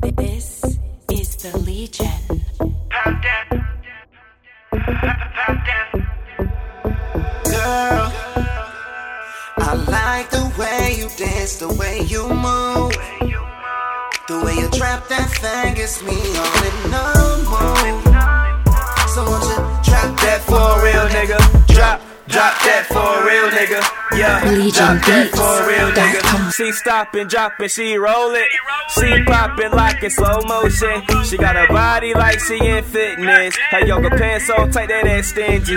This is the Legion. Girl, I like the way you dance, the way you move. The way you trap that thing gets me on move. So won't you drop that for real nigga. Drop, drop that for real nigga. Yeah, drop that for a real nigga. She stopping, dropping, she roll it. She popping like in slow motion. She got a body like she in fitness. Her yoga pants so tight that ass stingy.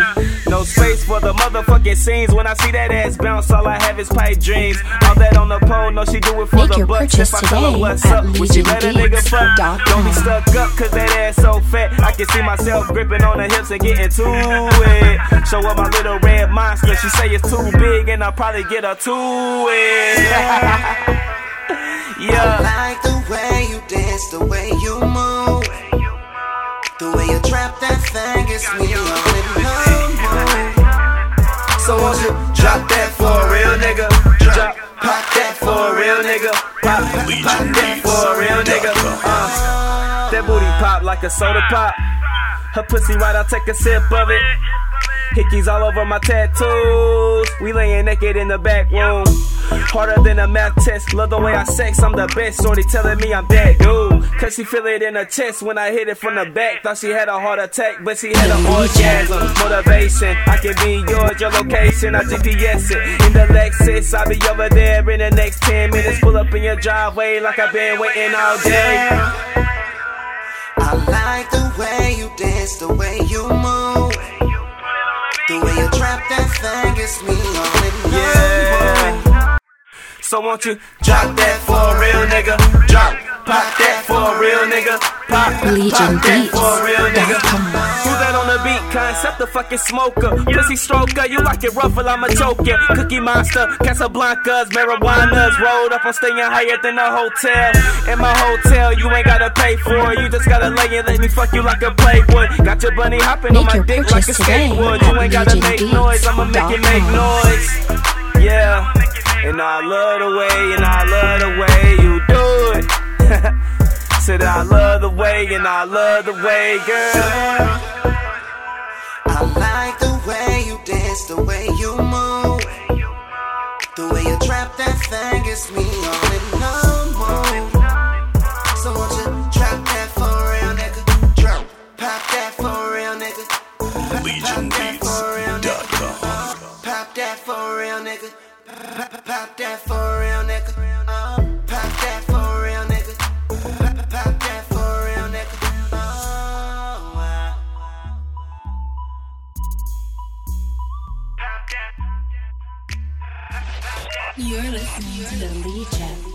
No space for the motherfucking scenes. When I see that ass bounce, all I have is pipe dreams. All that on the pole, no, she do it for Make the bucks. If I tell her what's at up, would she let a nigga fuck? Don't be stuck up, cause that ass so fat. I can see myself gripping on the hips and getting to it. Show her my little red monster. She say it's too big, and I'll probably get her to it. I yeah. like the way you dance, the way you move. The way you trap that thing gets me on it no move. So won't you drop that for a real nigga? Drop, pop that for a real nigga. Pop, pop that for a real nigga. Uh, that booty pop like a soda pop. Her pussy right, I'll take a sip of it. Hickeys all over my tattoos. We laying naked in the back room. Harder than a math test. Love the way I sex, I'm the best. Shorty telling me I'm that dude. Cause she feel it in her chest when I hit it from the back. Thought she had a heart attack, but she had an orgasm. Motivation, I can be yours, your location. I GPS it. In the Lexus, I'll be over there in the next 10 minutes. Pull up in your driveway like I've been waiting all day. I like So won't you drop that for a real nigga? Drop, pop that for a real nigga. Pop, pop that for a real nigga. Who that on the beat? Konsept the fucking Smokah. Pussy stroker, you like it ruffle, I'ma choke ya. Cookie monster, Casablancas, marijuanas. Rolled up, I'm staying higher than a hotel. In my hotel, you ain't gotta pay for it. You just gotta lay and let me fuck you like a playboy. Got your bunny hopping on my dick like a skateboard. You ain't gotta make noise, I'ma make it make noise. Yeah. And I love the way, and I love the way you do it. Said I love the way, and I love the way, girl. I like the way you dance, the way you move. The way you trap that thing gets me on it no move. So won't you drop that for real nigga? Drop, pop that for real nigga. LegionBeats.com. Pop that for real nigga. Pop, pop that for real nigga. Uh, pop that for real nigga. Pop, that for real nigga. You're listening to the Legion.